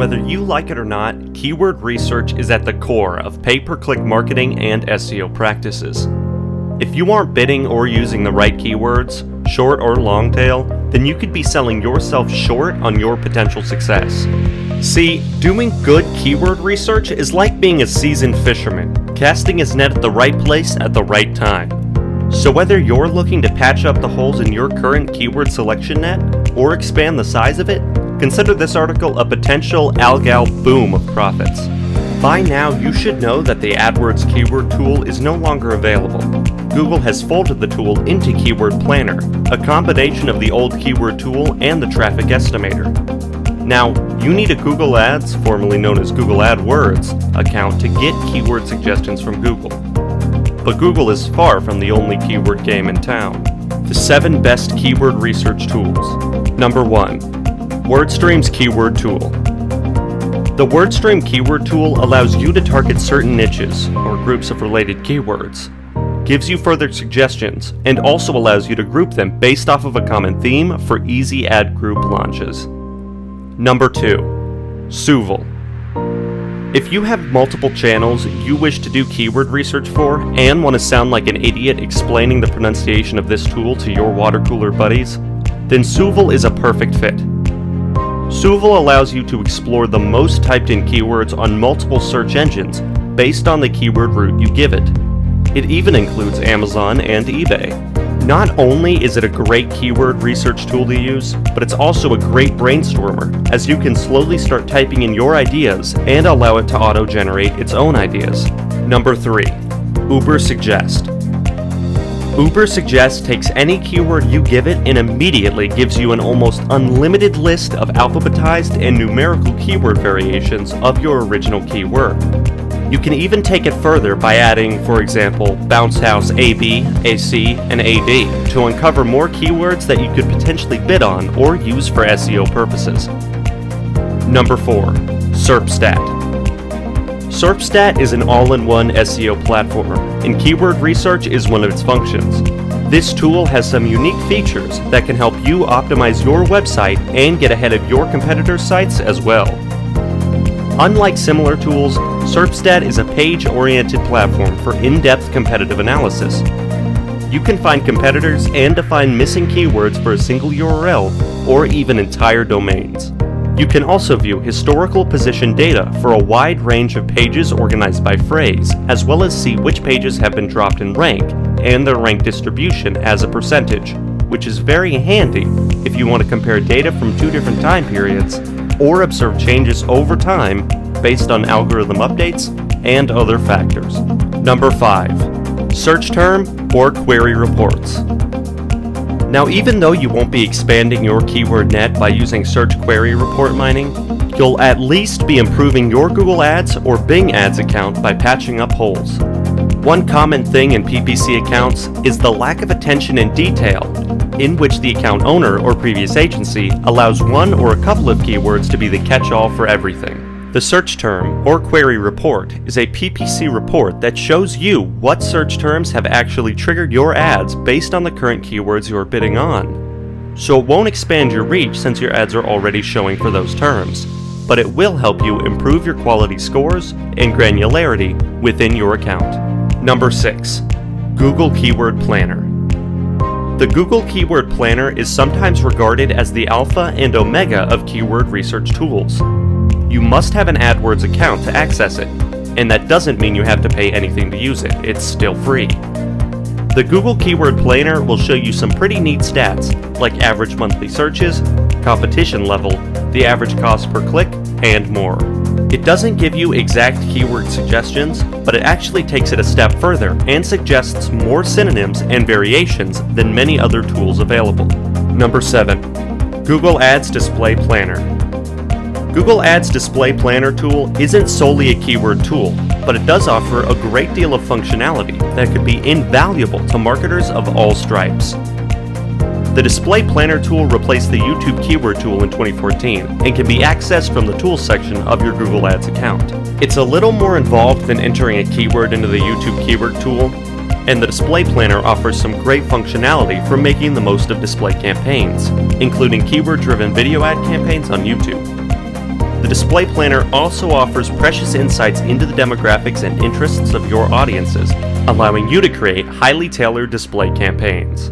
Whether you like it or not, keyword research is at the core of pay per click marketing and SEO practices. If you aren't bidding or using the right keywords, short or long tail, then you could be selling yourself short on your potential success. See, doing good keyword research is like being a seasoned fisherman, casting his net at the right place at the right time. So, whether you're looking to patch up the holes in your current keyword selection net or expand the size of it, consider this article a potential algal boom of profits. By now, you should know that the AdWords keyword tool is no longer available. Google has folded the tool into Keyword Planner, a combination of the old keyword tool and the traffic estimator. Now, you need a Google Ads, formerly known as Google AdWords, account to get keyword suggestions from Google. But Google is far from the only keyword game in town. The 7 best keyword research tools. Number 1. WordStream's Keyword Tool. The WordStream Keyword Tool allows you to target certain niches, or groups of related keywords, gives you further suggestions, and also allows you to group them based off of a common theme for easy ad group launches. Number 2. Soovle. If you have multiple channels you wish to do keyword research for and want to sound like an idiot explaining the pronunciation of this tool to your water cooler buddies, then Soovle is a perfect fit. Soovle allows you to explore the most typed in keywords on multiple search engines based on the keyword root you give it. It even includes Amazon and eBay. Not only is it a great keyword research tool to use, but it's also a great brainstormer, as you can slowly start typing in your ideas and allow it to auto generate its own ideas. Number 3. Ubersuggest. Ubersuggest takes any keyword you give it and immediately gives you an almost unlimited list of alphabetized and numerical keyword variations of your original keyword. You can even take it further by adding, for example, Bounce House AB, AC, and AD to uncover more keywords that you could potentially bid on or use for SEO purposes. Number 4. SERPstat. SERPstat is an all in one SEO platform, and keyword research is one of its functions. This tool has some unique features that can help you optimize your website and get ahead of your competitors' sites as well. Unlike similar tools, SERPstat is a page oriented platform for in depth competitive analysis. You can find competitors and define missing keywords for a single URL or even entire domains. You can also view historical position data for a wide range of pages organized by phrase, as well as see which pages have been dropped in rank and their rank distribution as a percentage, which is very handy if you want to compare data from two different time periods or observe changes over time based on algorithm updates and other factors. Number 5. Search term or query reports. Now, even though you won't be expanding your keyword net by using search query report mining, you'll at least be improving your Google Ads or Bing Ads account by patching up holes. One common thing in PPC accounts is the lack of attention in detail, in which the account owner or previous agency allows one or a couple of keywords to be the catch all for everything. The search term or query report is a PPC report that shows you what search terms have actually triggered your ads based on the current keywords you are bidding on. So it won't expand your reach since your ads are already showing for those terms, but it will help you improve your quality scores and granularity within your account. Number 6. Google Keyword Planner. The Google Keyword Planner is sometimes regarded as the alpha and omega of keyword research tools you must have an AdWords account to access it, and that doesn't mean you have to pay anything to use it, it's still free. The Google Keyword Planner will show you some pretty neat stats, like average monthly searches, competition level, the average cost per click, and more. It doesn't give you exact keyword suggestions, but it actually takes it a step further and suggests more synonyms and variations than many other tools available. Number 7. Google Ads Display Planner. Google Ads Display Planner tool isn't solely a keyword tool, but it does offer a great deal of functionality that could be invaluable to marketers of all stripes. The Display Planner tool replaced the YouTube keyword tool in 2014 and can be accessed from the Tools section of your Google Ads account. It's a little more involved than entering a keyword into the YouTube keyword tool, and the Display Planner offers some great functionality for making the most of display campaigns, including keyword driven video ad campaigns on YouTube. The Display Planner also offers precious insights into the demographics and interests of your audiences, allowing you to create highly tailored display campaigns.